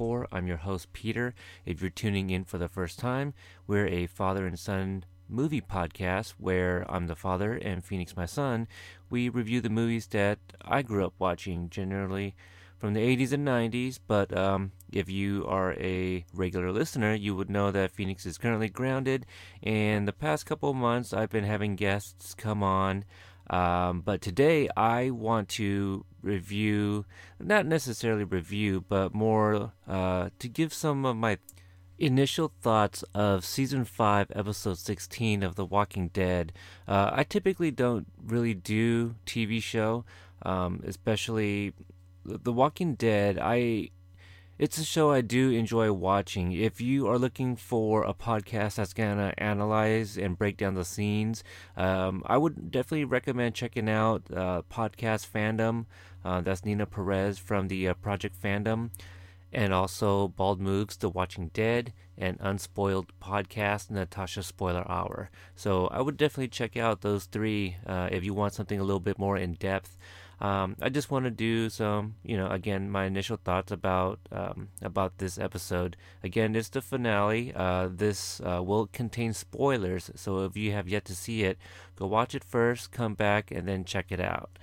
Hydrate Level 4. I'm your host, Peter. If you're tuning in for the first time, we're a father and son movie podcast where I'm the father and Phoenix my son. We review the movies that I grew up watching, generally from the 80s and 90s. But um, if you are a regular listener, you would know that Phoenix is currently grounded. And the past couple months, I've been having guests come on. Um, but today, I want to review, not necessarily review, but more uh, to give some of my initial thoughts of season 5 episode 16 of the walking dead. Uh, i typically don't really do tv show um, especially the walking dead. I it's a show i do enjoy watching if you are looking for a podcast that's going to analyze and break down the scenes um, i would definitely recommend checking out uh, podcast fandom uh, that's nina perez from the uh, project fandom and also Bald Moves, The Watching Dead, and Unspoiled Podcast, Natasha Spoiler Hour. So I would definitely check out those three uh, if you want something a little bit more in depth. Um, I just want to do some, you know, again, my initial thoughts about um, about this episode. Again, it's the finale. Uh, this uh, will contain spoilers, so if you have yet to see it, go watch it first, come back, and then check it out.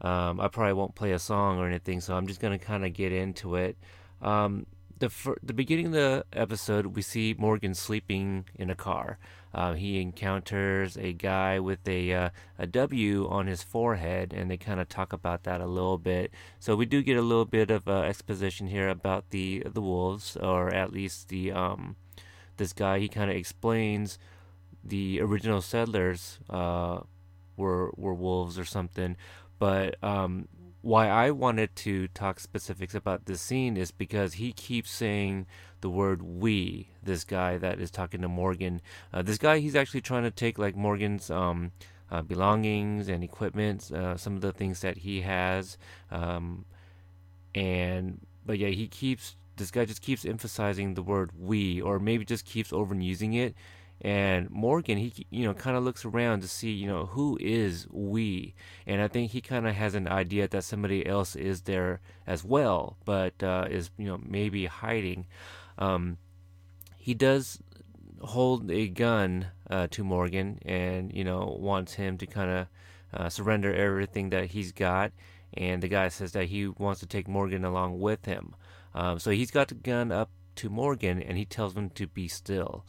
Um, I probably won't play a song or anything, so I'm just gonna kind of get into it. Um, the fir- the beginning of the episode, we see Morgan sleeping in a car. Uh, he encounters a guy with a uh, a W on his forehead, and they kind of talk about that a little bit. So we do get a little bit of uh, exposition here about the the wolves, or at least the um, this guy. He kind of explains the original settlers uh, were were wolves or something, but um, why I wanted to talk specifics about this scene is because he keeps saying the word we, this guy that is talking to Morgan. Uh, this guy, he's actually trying to take like Morgan's um, uh, belongings and equipment, uh, some of the things that he has. Um, and, but yeah, he keeps, this guy just keeps emphasizing the word we, or maybe just keeps overusing it and Morgan, he you know kind of looks around to see you know who is we, and I think he kind of has an idea that somebody else is there as well, but uh, is you know maybe hiding. Um, he does hold a gun uh, to Morgan, and you know wants him to kind of uh, surrender everything that he's got, and the guy says that he wants to take Morgan along with him. Um, so he's got the gun up to Morgan, and he tells him to be still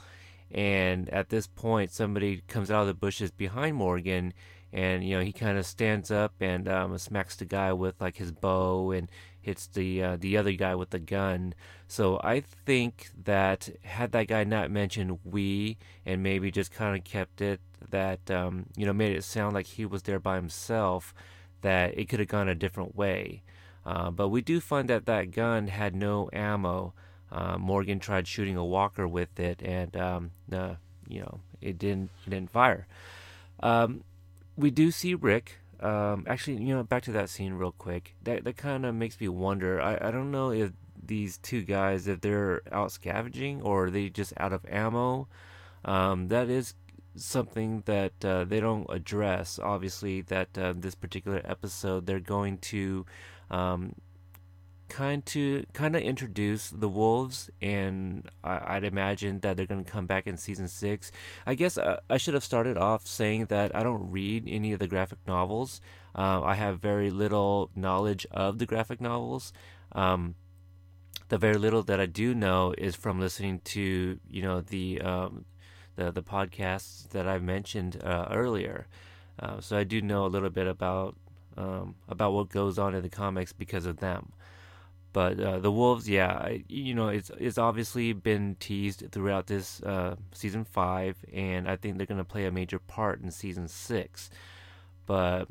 and at this point somebody comes out of the bushes behind Morgan and you know he kind of stands up and um, smacks the guy with like his bow and hits the uh, the other guy with the gun. So I think that had that guy not mentioned we and maybe just kind of kept it that um, you know made it sound like he was there by himself, that it could have gone a different way. Uh, but we do find that that gun had no ammo. Uh, Morgan tried shooting a walker with it, and um, uh, you know it didn't it didn't fire. Um, we do see Rick. Um, actually, you know, back to that scene real quick. That that kind of makes me wonder. I, I don't know if these two guys if they're out scavenging or are they just out of ammo. Um, that is something that uh, they don't address. Obviously, that uh, this particular episode they're going to um, kind to kind of introduce the wolves, and I, would imagine that they're going to come back in season six. I guess I, I, should have started off saying that I don't read any of the graphic novels. Uh, I have very little knowledge of the graphic novels. Um, the very little that I do know is from listening to you know the um, the the podcasts that I mentioned uh, earlier. Uh, so I do know a little bit about um, about what goes on in the comics because of them. But uh, the Wolves, yeah, you know, it's it's obviously been teased throughout this uh, season five, and I think they're going to play a major part in season six. But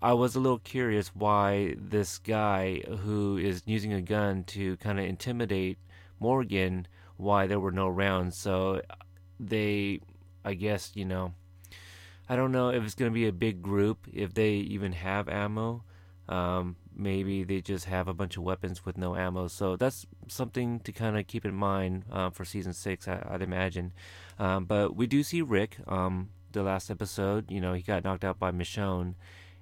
I was a little curious why this guy who is using a gun to kind of intimidate Morgan, why there were no rounds. So they, I guess, you know, I don't know if it's going to be a big group, if they even have ammo. Um, maybe they just have a bunch of weapons with no ammo. So that's something to kind of keep in mind uh, for season six, I, would imagine. Um, but we do see Rick. Um, the last episode, you know, he got knocked out by Michonne,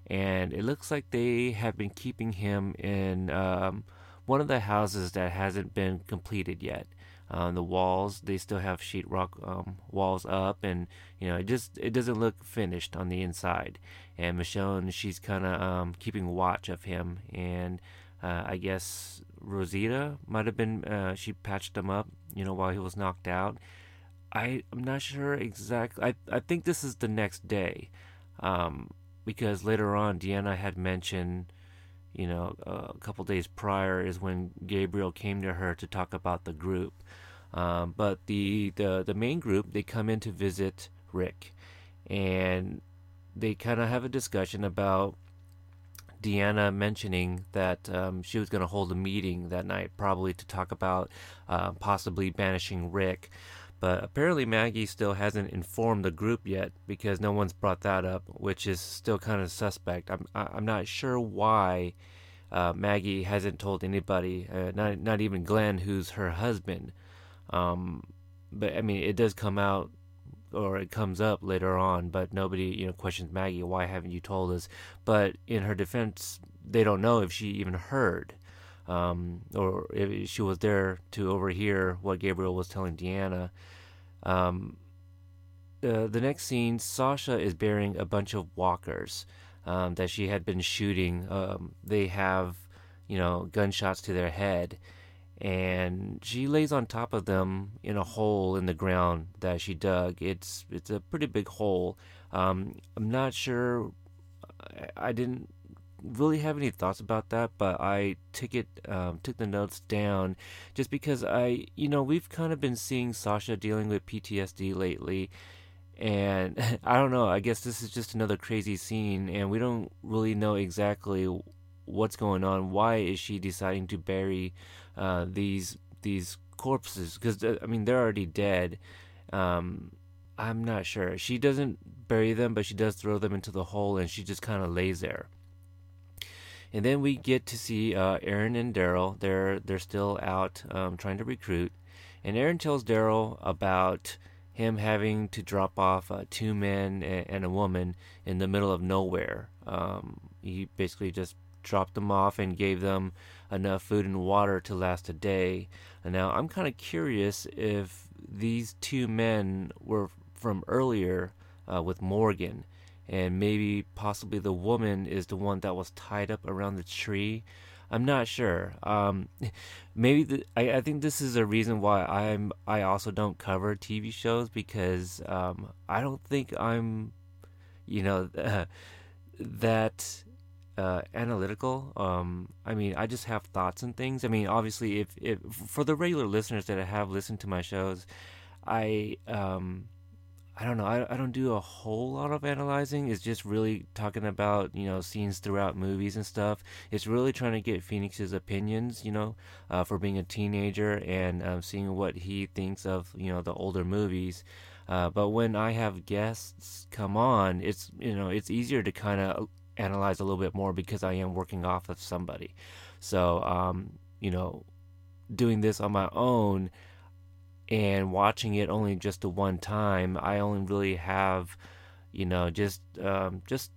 and it looks like they have been keeping him in um, one of the houses that hasn't been completed yet. Uh, the walls they still have sheetrock um, walls up, and you know it just it doesn't look finished on the inside. And Michonne, she's kind of um, keeping watch of him, and uh, I guess Rosita might have been uh, she patched him up, you know, while he was knocked out. I I'm not sure exactly. I I think this is the next day, um, because later on Deanna had mentioned you know, a couple days prior is when Gabriel came to her to talk about the group. Um, but the, the the main group they come in to visit Rick, and they kind of have a discussion about Deanna mentioning that um, she was going to hold a meeting that night, probably to talk about uh, possibly banishing Rick. But apparently, Maggie still hasn't informed the group yet because no one's brought that up, which is still kind of suspect. I'm I'm not sure why uh, Maggie hasn't told anybody, uh, not not even Glenn, who's her husband. Um, but I mean, it does come out or it comes up later on, but nobody you know questions Maggie. Why haven't you told us? But in her defense, they don't know if she even heard. Um, or if she was there to overhear what Gabriel was telling Deanna. Um, uh, the next scene, Sasha is bearing a bunch of walkers um, that she had been shooting. Um, they have, you know, gunshots to their head, and she lays on top of them in a hole in the ground that she dug. It's it's a pretty big hole. Um, I'm not sure. I didn't really have any thoughts about that, but I took it, um, took the notes down, just because I, you know, we've kind of been seeing Sasha dealing with PTSD lately, and I don't know. I guess this is just another crazy scene, and we don't really know exactly what's going on. Why is she deciding to bury uh, these these corpses? Because uh, I mean, they're already dead. Um, I'm not sure. She doesn't bury them, but she does throw them into the hole, and she just kind of lays there. And then we get to see uh, Aaron and Daryl. They're they're still out um, trying to recruit, and Aaron tells Daryl about him having to drop off uh, two men and, a woman in the middle of nowhere. Um, he basically just dropped them off and gave them enough food and water to last a day. And now I'm kind of curious if these two men were from earlier uh, with Morgan and maybe possibly the woman is the one that was tied up around the tree. I'm not sure. Um, maybe the, I, I think this is a reason why I'm I also don't cover TV shows because um, I don't think I'm, you know, that uh, analytical. Um, I mean, I just have thoughts and things. I mean, obviously, if if for the regular listeners that have listened to my shows, I um, I don't know. I, I don't do a whole lot of analyzing. It's just really talking about, you know, scenes throughout movies and stuff. It's really trying to get Phoenix's opinions, you know, uh, for being a teenager and um, seeing what he thinks of, you know, the older movies. Uh, but when I have guests come on, it's, you know, it's easier to kind of analyze a little bit more because I am working off of somebody. So, um, you know, doing this on my own, and watching it only just the one time, I only really have, you know, just um, just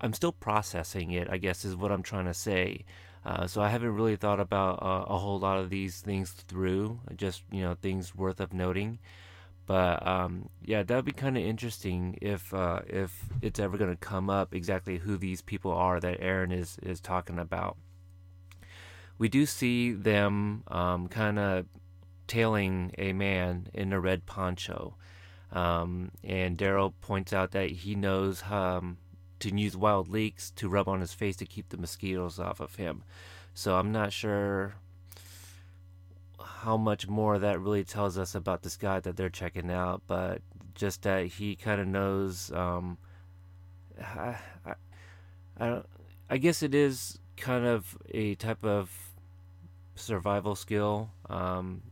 I'm still processing it. I guess is what I'm trying to say. Uh, so I haven't really thought about uh, a whole lot of these things through. Just you know, things worth of noting. But um, yeah, that'd be kind of interesting if uh, if it's ever going to come up exactly who these people are that Aaron is is talking about. We do see them um, kind of tailing a man in a red poncho. Um, and Daryl points out that he knows um, to use wild leeks to rub on his face to keep the mosquitoes off of him. So I'm not sure how much more that really tells us about this guy that they're checking out, but just that he kind of knows. Um, I, I, I, I guess it is kind of a type of survival skill. Um,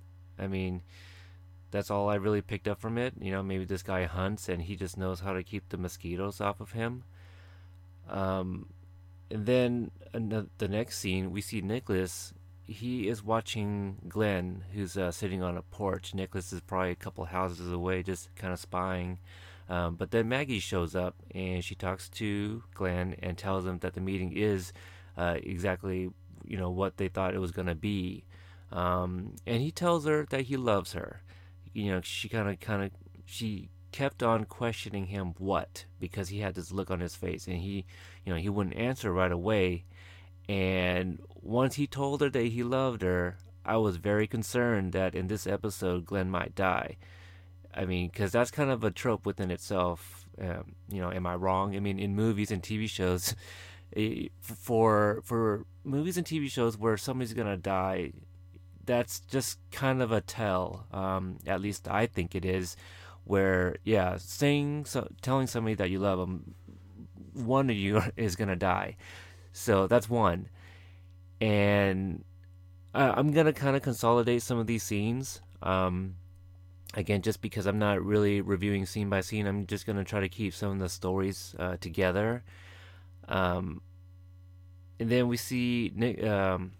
I mean, that's all I really picked up from it. You know, maybe this guy hunts and he just knows how to keep the mosquitoes off of him. Um, and then the next scene, we see Nicholas. He is watching Glenn, who's uh, sitting on a porch. Nicholas is probably a couple houses away, just kind of spying. Um, but then Maggie shows up and she talks to Glenn and tells him that the meeting is uh, exactly you know what they thought it was gonna be. Um, and he tells her that he loves her. You know, she kind of kind of she kept on questioning him what because he had this look on his face and he you know he wouldn't answer right away. And once he told her that he loved her i was very concerned that in this episode glenn might die. I mean because that's kind of a trope within itself um, you know am i wrong? I mean in movies and tv shows eh, for for movies and tv shows where somebody's gonna die that's just kind of a tell um, at least i think it is where yeah, saying so, telling somebody that you love them, one of you is gonna die. So that's one, and I, am gonna kind of consolidate some of these scenes. Um, again, just because I'm not really reviewing scene by scene, I'm just gonna try to keep some of the stories uh, together. Um, and then we see Nick. Um,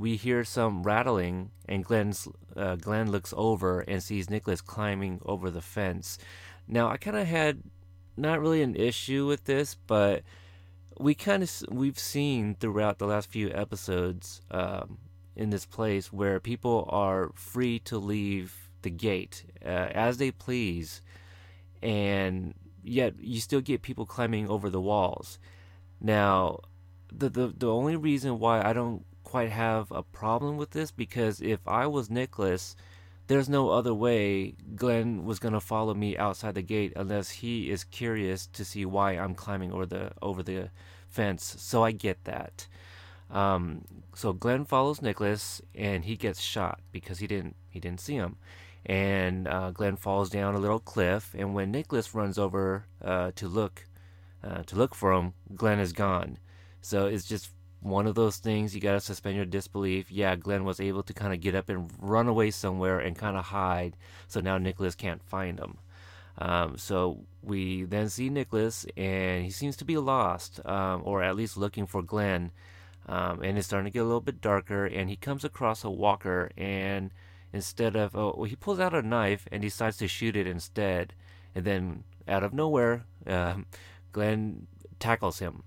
we hear some rattling, and Glenn's, uh, Glenn looks over and sees Nicholas climbing over the fence. Now, I kind of had not really an issue with this, but we kind of we've seen throughout the last few episodes um, in this place where people are free to leave the gate uh, as they please, and yet you still get people climbing over the walls. Now, the the the only reason why I don't quite have a problem with this because if I was Nicholas, there's no other way Glenn was gonna follow me outside the gate unless he is curious to see why I'm climbing over the over the fence. So I get that. Um, so Glenn follows Nicholas and he gets shot because he didn't he didn't see him. And uh, Glenn falls down a little cliff. And when Nicholas runs over uh, to look uh, to look for him, Glenn is gone. So it's just one of those things you got to suspend your disbelief. Yeah, Glenn was able to kind of get up and run away somewhere and kind of hide. So now Nicholas can't find him. Um, so we then see Nicholas, and he seems to be lost, um, or at least looking for Glenn. Um, and it's starting to get a little bit darker, and he comes across a walker, and instead of oh, he pulls out a knife and decides to shoot it instead. And then out of nowhere, uh, Glenn tackles him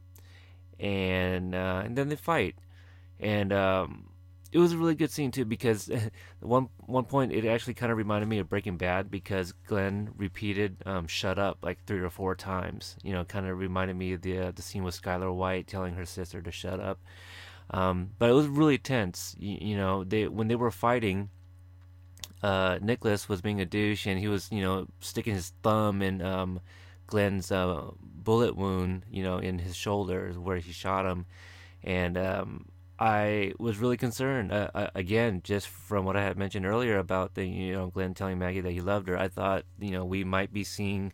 and uh, and then they fight, and um, it was a really good scene too because one one point it actually kind of reminded me of Breaking Bad because Glenn repeated um, "shut up" like three or four times. You know, kind of reminded me of the uh, the scene with Skyler White telling her sister to shut up. Um, but it was really tense. You, you, know, they when they were fighting. Uh, Nicholas was being a douche, and he was, you know, sticking his thumb in um, Glenn's uh, bullet wound, you know, in his shoulder where he shot him, and um, I was really concerned. Uh, uh, again, just from what I had mentioned earlier about the, you know, Glenn telling Maggie that he loved her, I thought, you know, we might be seeing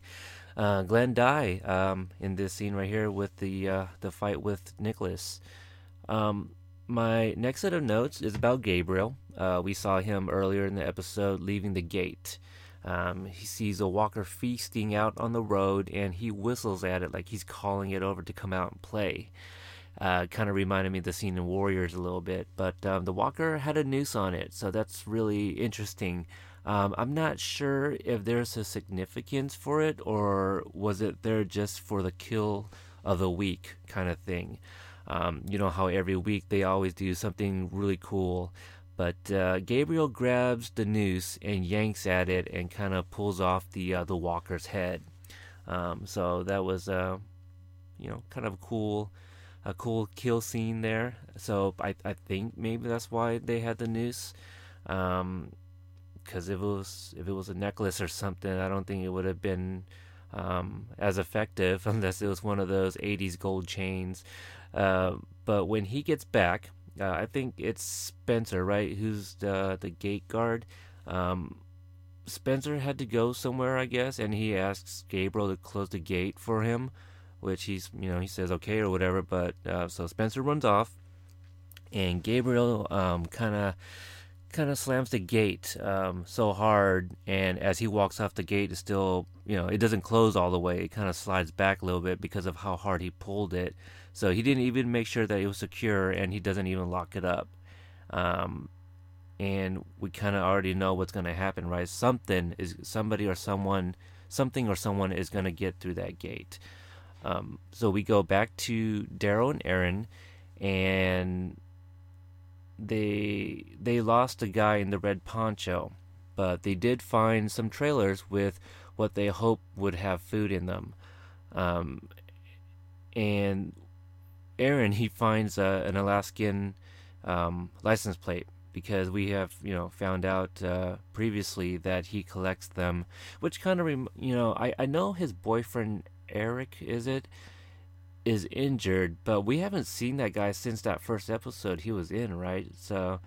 uh, Glenn die um, in this scene right here with the uh, the fight with Nicholas. Um, my next set of notes is about Gabriel. Uh, we saw him earlier in the episode leaving the gate. Um, he sees a walker feasting out on the road and he whistles at it like he's calling it over to come out and play. Uh, kind of reminded me of the scene in Warriors a little bit, but um, the walker had a noose on it, so that's really interesting. Um, I'm not sure if there's a significance for it or was it there just for the kill of the week kind of thing. Um, you know how every week they always do something really cool. But uh, Gabriel grabs the noose and yanks at it and kind of pulls off the uh, the walker's head. Um, so that was uh, you know kind of a cool a cool kill scene there. So I I think maybe that's why they had the noose. Um, because if it was if it was a necklace or something, I don't think it would have been um, as effective unless it was one of those '80s gold chains. Uh, but when he gets back, uh, I think it's Spencer, right? Who's the the gate guard. Um, Spencer had to go somewhere, I guess, and he asks Gabriel to close the gate for him, which he's you know he says okay or whatever. But uh, so Spencer runs off, and Gabriel um, kind of kind of slams the gate um, so hard, and as he walks off the gate, it still you know it doesn't close all the way. It kind of slides back a little bit because of how hard he pulled it. So he didn't even make sure that it was secure, and he doesn't even lock it up. Um, and we kind of already know what's going to happen, right? Something is somebody or someone, something or someone is going to get through that gate. Um, so we go back to Daryl and Aaron, and they they lost a guy in the red poncho, but they did find some trailers with what they hope would have food in them. Um, and Aaron he finds uh, an Alaskan um, license plate because we have you know found out uh, previously that he collects them, which kind of rem- you know I I know his boyfriend Eric is it is injured, but we haven't seen that guy since that first episode he was in, right? So,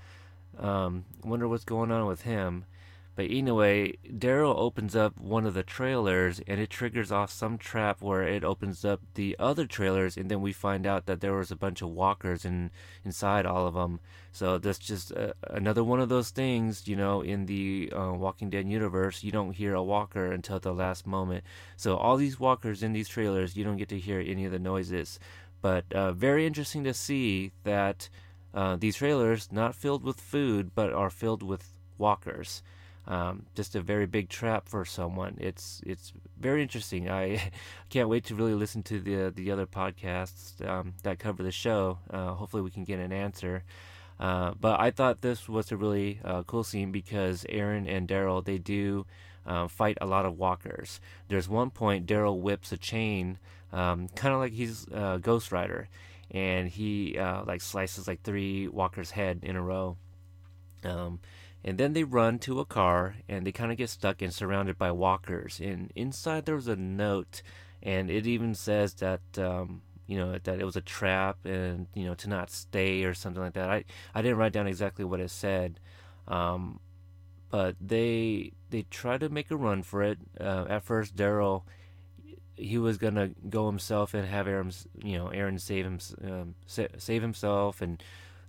um, wonder what's going on with him. But anyway, Daryl opens up one of the trailers and it triggers off some trap where it opens up the other trailers, and then we find out that there was a bunch of walkers in inside all of them. So that's just uh, another one of those things, you know, in the uh, Walking Dead universe. You don't hear a walker until the last moment. So all these walkers in these trailers, you don't get to hear any of the noises. But uh, very interesting to see that uh, these trailers not filled with food, but are filled with walkers um, just a very big trap for someone. It's it's very interesting. I can't wait to really listen to the the other podcasts um, that cover the show. Uh, hopefully, we can get an answer. Uh, but I thought this was a really uh, cool scene because Aaron and Daryl they do uh, fight a lot of walkers. There's one point Daryl whips a chain, um, kind of like he's uh, Ghost Rider, and he uh, like slices like three walkers' head in a row. Um, and then they run to a car and they kind of get stuck and surrounded by walkers. And inside there was a note, and it even says that um, you know that it was a trap and you know to not stay or something like that. I I didn't write down exactly what it said, um, but they they try to make a run for it. Uh, at first, Daryl he was gonna go himself and have Aaron you know Aaron save him um, save himself and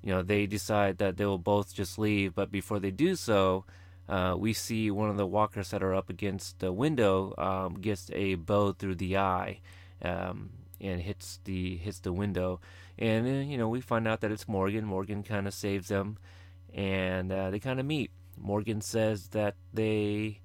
you know, they decide that they will both just leave. But before they do so, uh, we see one of the walkers that are up against the window um, gets a bow through the eye um, and hits the hits the window. And uh, you know, we find out that it's Morgan. Morgan kind of saves them, and uh, they kind of meet. Morgan says that they,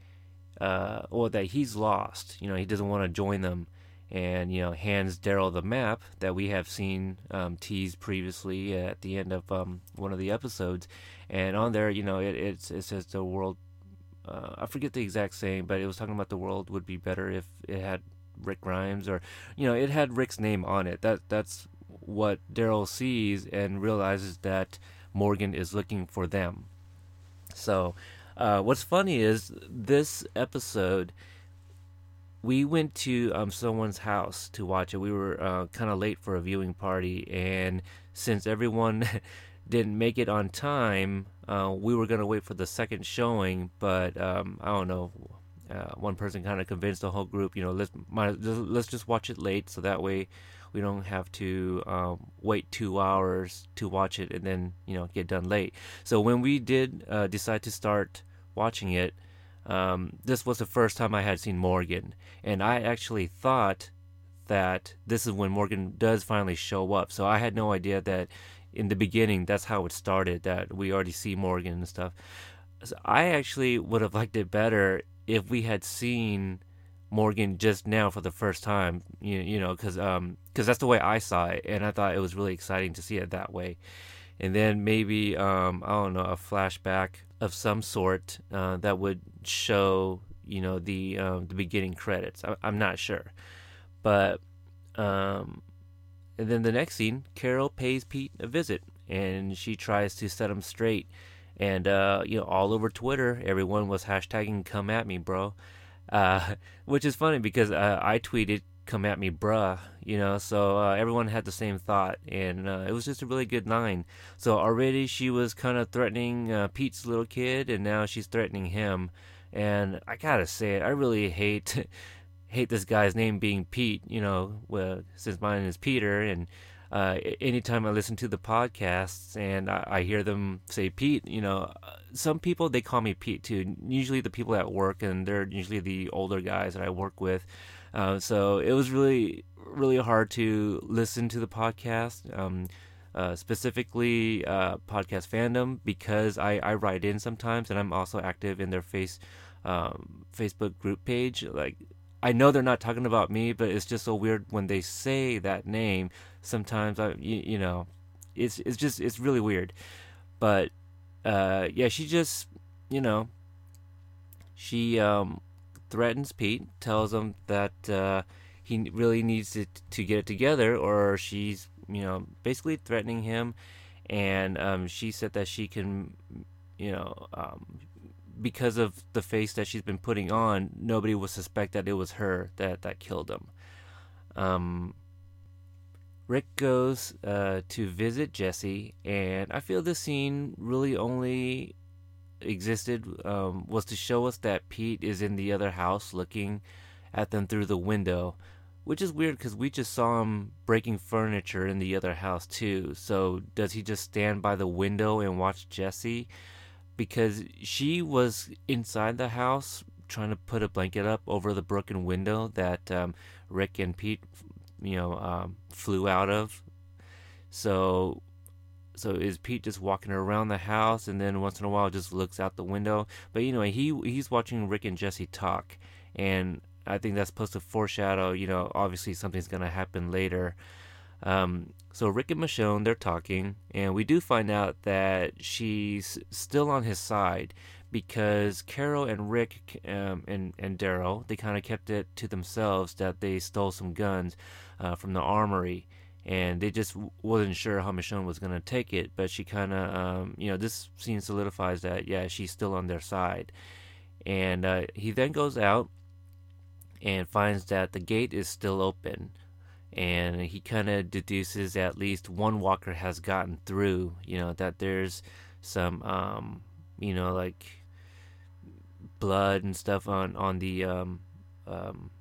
uh, or that he's lost. You know, he doesn't want to join them and you know hands Daryl the map that we have seen um, teased previously at the end of um, one of the episodes, and on there you know it it says the world. Uh, I forget the exact saying, but it was talking about the world would be better if it had Rick Grimes or you know it had Rick's name on it. That that's what Daryl sees and realizes that Morgan is looking for them. So, uh, what's funny is this episode we went to um, someone's house to watch it. We were uh, kind of late for a viewing party, and since everyone didn't make it on time, uh, we were gonna wait for the second showing. But um, I don't know. Uh, one person kind of convinced the whole group, you know, let's let's just watch it late, so that way we don't have to um, wait two hours to watch it and then you know get done late. So when we did uh, decide to start watching it, um, this was the first time I had seen Morgan, and I actually thought that this is when Morgan does finally show up. So I had no idea that in the beginning that's how it started. That we already see Morgan and stuff. So I actually would have liked it better if we had seen Morgan just now for the first time. You, you know, because um, cause that's the way I saw it, and I thought it was really exciting to see it that way. And then maybe um, I don't know a flashback of some sort uh, that would show you know the um, the beginning credits. I, am not sure, but um, and then the next scene, Carol pays Pete a visit, and she tries to set him straight. And uh, you know, all over Twitter, everyone was hashtagging "Come at me, bro," uh, which is funny because uh, I tweeted come at me, bruh. You know, so uh, everyone had the same thought, and uh, it was just a really good line. So already she was kind of threatening uh, Pete's little kid, and now she's threatening him. And I gotta say it, I really hate hate this guy's name being Pete. You know, well, since mine is Peter, and uh, anytime I listen to the podcasts and I, I, hear them say Pete, you know, some people they call me Pete too. Usually the people at work, and they're usually the older guys that I work with. Uh, so it was really, really hard to listen to the podcast, um, uh, specifically uh, podcast fandom, because I, I write in sometimes, and I'm also active in their face um, Facebook group page. Like I know they're not talking about me, but it's just so weird when they say that name. Sometimes I, you, you know, it's it's just it's really weird. but uh, yeah, she just you know she um, threatens Pete, tells him that uh, he really needs to to get it together, or she's you know basically threatening him, and um, she said that she can you know um, because of the face that she's been putting on, nobody will suspect that it was her that that killed him. Um, Rick goes uh, to visit Jesse, and I feel this scene really only existed um, was to show us that Pete is in the other house looking at them through the window, which is weird because we just saw him breaking furniture in the other house too. So does he just stand by the window and watch Jesse? Because she was inside the house trying to put a blanket up over the broken window that um, Rick and Pete you know, um, flew out of. So, so is Pete just walking around the house and then once in a while just looks out the window? But you know, he he's watching Rick and Jesse talk, and I think that's supposed to foreshadow, you know, obviously something's gonna happen later. Um, so Rick and Michonne, they're talking, and we do find out that she's still on his side because Carol and Rick um, and and Daryl they kind of kept it to themselves that they stole some guns uh, from the armory, and they just wasn't sure how Michonne was gonna take it. But she kind of um, you know this scene solidifies that yeah she's still on their side, and uh, he then goes out and finds that the gate is still open. And he kind of deduces at least one walker has gotten through. You know that there's some, um, you know, like blood and stuff on on the um, um,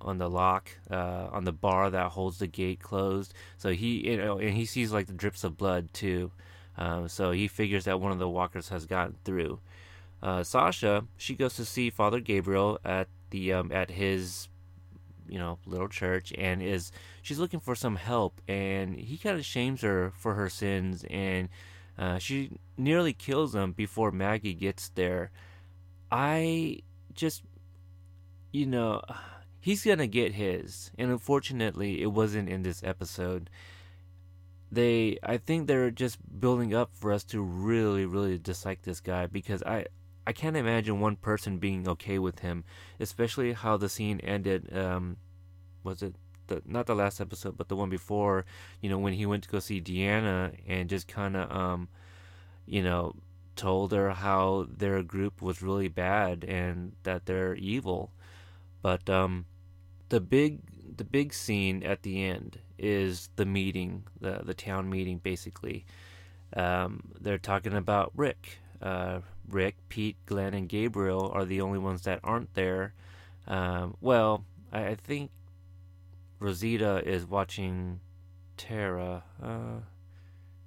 on the lock uh, on the bar that holds the gate closed. So he you know and he sees like the drips of blood too. Um, so he figures that one of the walkers has gotten through. Uh, Sasha she goes to see Father Gabriel at the um, at his you know little church and is she's looking for some help and he kind of shames her for her sins and uh, she nearly kills him before Maggie gets there. I just, you know, he's gonna get his, and unfortunately, it wasn't in this episode. They, I think they're just building up for us to really, really dislike this guy because I, I can't imagine one person being okay with him, especially how the scene ended. Um, was it the not the last episode, but the one before? You know, when he went to go see Deanna and just kind of, um, you know, told her how their group was really bad and that they're evil. But um, the big the big scene at the end is the meeting, the the town meeting, basically. Um, they're talking about Rick. Uh, Rick, Pete, Glenn, and Gabriel are the only ones that aren't there. Um, well, I, I, think Rosita is watching Tara. Uh,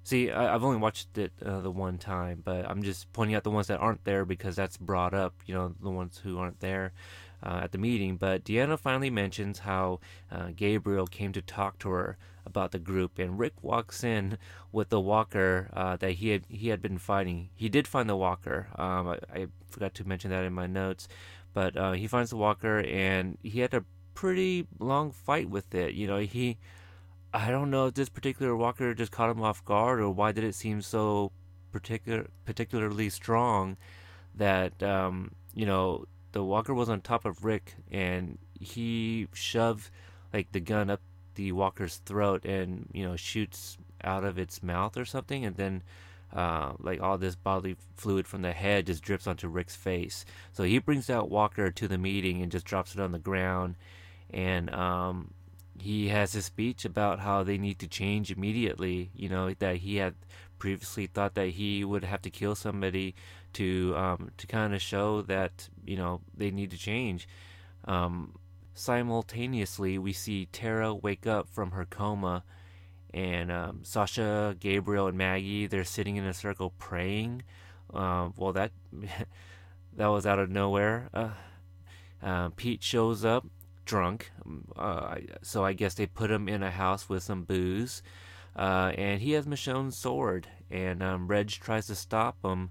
See, I, have only watched it uh, the one time, but I'm just pointing out the ones that aren't there because that's brought up, you know, the ones who aren't there uh, at the meeting. But Deanna finally mentions how uh, Gabriel came to talk to her about the group, and Rick walks in with the walker uh, that he had he had been fighting. He did find the walker. Um, I, I, forgot to mention that in my notes, but uh, he finds the walker, and he had a pretty long fight with it. You know, he I don't know if this particular walker just caught him off guard or why did it seem so particular particularly strong that um, you know the walker was on top of Rick and he shoved like the gun up the walker's throat and you know shoots out of its mouth or something and then uh, like all this bodily fluid from the head just drips onto Rick's face. So he brings out Walker to the meeting and just drops it on the ground. And um, he has his speech about how they need to change immediately. You know that he had previously thought that he would have to kill somebody to um, to kind of show that you know they need to change. Um, simultaneously, we see Tara wake up from her coma, and um, Sasha, Gabriel, and Maggie they're sitting in a circle praying. Uh, well, that that was out of nowhere. Uh, uh, Pete shows up drunk. Um, uh, so I guess they put him in a house with some booze. Uh, and he has Michonne's sword. And um, Reg tries to stop him,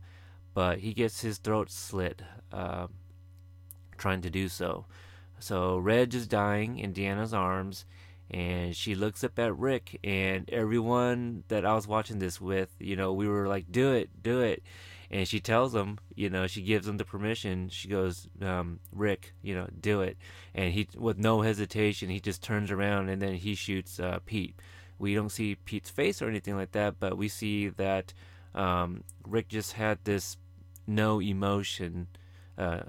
but he gets his throat slit uh, trying to do so. So Reg is dying in Deanna's arms. and she looks up at Rick and everyone that I was watching this with, you know, we were like, "Do it, do it." And she tells him, you know, she gives him the permission. She goes, um, "Rick, you know, do it." And he, with no hesitation, he just turns around and then he shoots uh, Pete. We don't see Pete's face or anything like that, but we see that um, Rick just had this no emotion uh,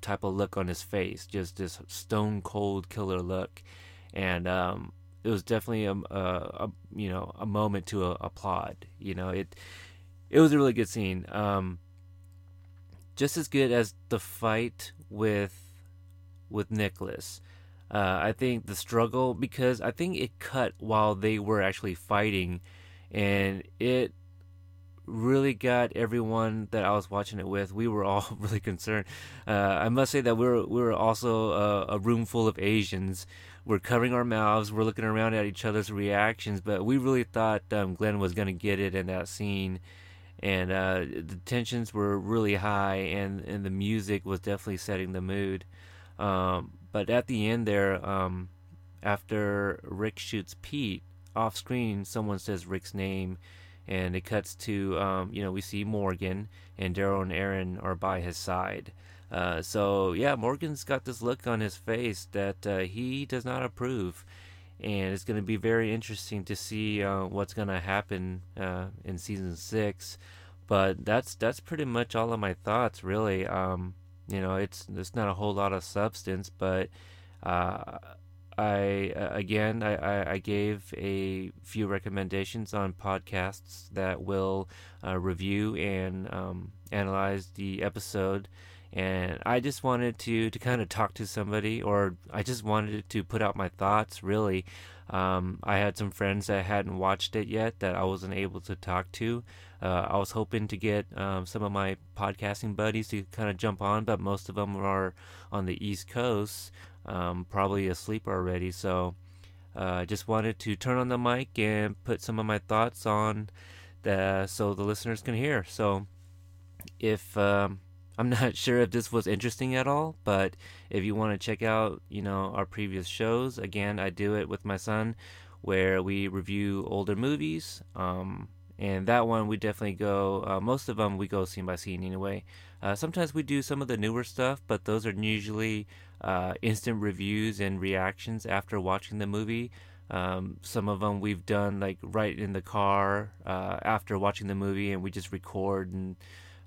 type of look on his face, just this stone cold killer look and um, it was definitely a, a, a, you know a moment to uh, applaud. You know, it it was a really good scene. Um, just as good as the fight with with Nicholas. Uh, I think the struggle because I think it cut while they were actually fighting, and it really got everyone that I was watching it with. We were all really concerned. Uh, I must say that we were we were also a, a room full of Asians we're covering our mouths, we're looking around at each other's reactions, but we really thought um, Glenn was going to get it in that scene. And uh, the tensions were really high, and, and the music was definitely setting the mood. Um, but at the end there, um, after Rick shoots Pete, off screen, someone says Rick's name, and it cuts to, um, you know, we see Morgan, and Daryl and Aaron are by his side. Uh, so yeah, Morgan's got this look on his face that uh, he does not approve, and it's going to be very interesting to see uh, what's going to happen uh, in season six. But that's that's pretty much all of my thoughts, really. Um, you know, it's it's not a whole lot of substance, but uh, I again I, I gave a few recommendations on podcasts that will review and um, analyze the episode and I just wanted to to kind of talk to somebody, or I just wanted to put out my thoughts. Really, um, I had some friends that hadn't watched it yet that I wasn't able to talk to. Uh, I was hoping to get um, some of my podcasting buddies to kind of jump on, but most of them are on the East Coast, um, probably asleep already. So uh, I just wanted to turn on the mic and put some of my thoughts on, the, so the listeners can hear. So if um, I'm not sure if this was interesting at all, but if you want to check out, you know, our previous shows, again, I do it with my son where we review older movies. Um, and that one we definitely go, uh, most of them we go scene by scene anyway. Uh, sometimes we do some of the newer stuff, but those are usually uh, instant reviews and reactions after watching the movie. Um, some of them we've done like right in the car uh, after watching the movie, and we just record and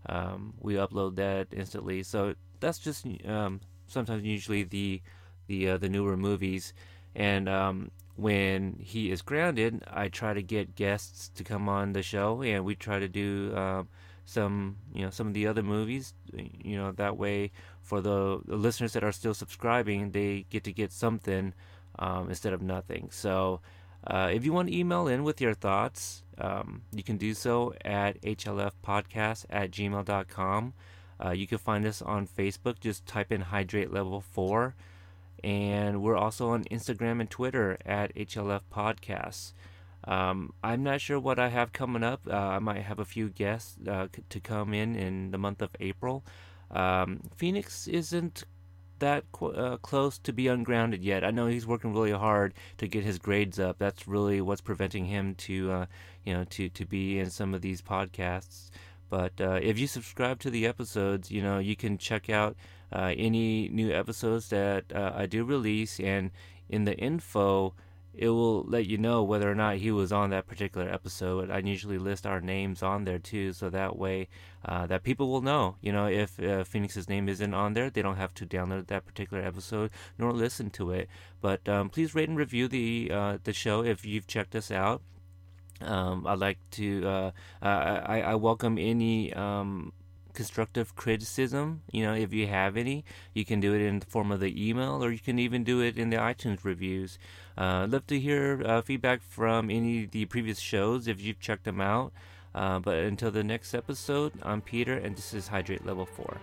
um, we upload that instantly. So that's just um, sometimes usually the the uh, the newer movies. And um, when he is grounded, I try to get guests to come on the show, and we try to do uh, some you know some of the other movies. You know that way for the, the listeners that are still subscribing, they get to get something um, instead of nothing. So. Uh, if you want to email in with your thoughts, um, you can do so at hlfpodcast at gmail.com. Uh, you can find us on Facebook. Just type in Hydrate Level 4. And we're also on Instagram and Twitter at HLF Podcasts. Um, I'm not sure what I have coming up. Uh, I might have a few guests uh, to come in in the month of April. Um, Phoenix isn't that uh, close to be ungrounded yet. I know he's working really hard to get his grades up. That's really what's preventing him to, uh, you know, to to be in some of these podcasts. But uh, if you subscribe to the episodes, you know, you can check out uh, any new episodes that uh, I do release, and in the info it will let you know whether or not he was on that particular episode. I usually list our names on there too, so that way uh, that people will know. You know, if uh, Phoenix's name isn't on there, they don't have to download that particular episode nor listen to it. But um, please rate and review the uh, the show if you've checked us out. Um, I'd like to. Uh, I, I welcome any um, constructive criticism. You know, if you have any, you can do it in the form of the email, or you can even do it in the iTunes reviews. Uh, love to hear uh, feedback from any of the previous shows if you've checked them out. Uh, but until the next episode, I'm Peter, and this is Hydrate Level 4.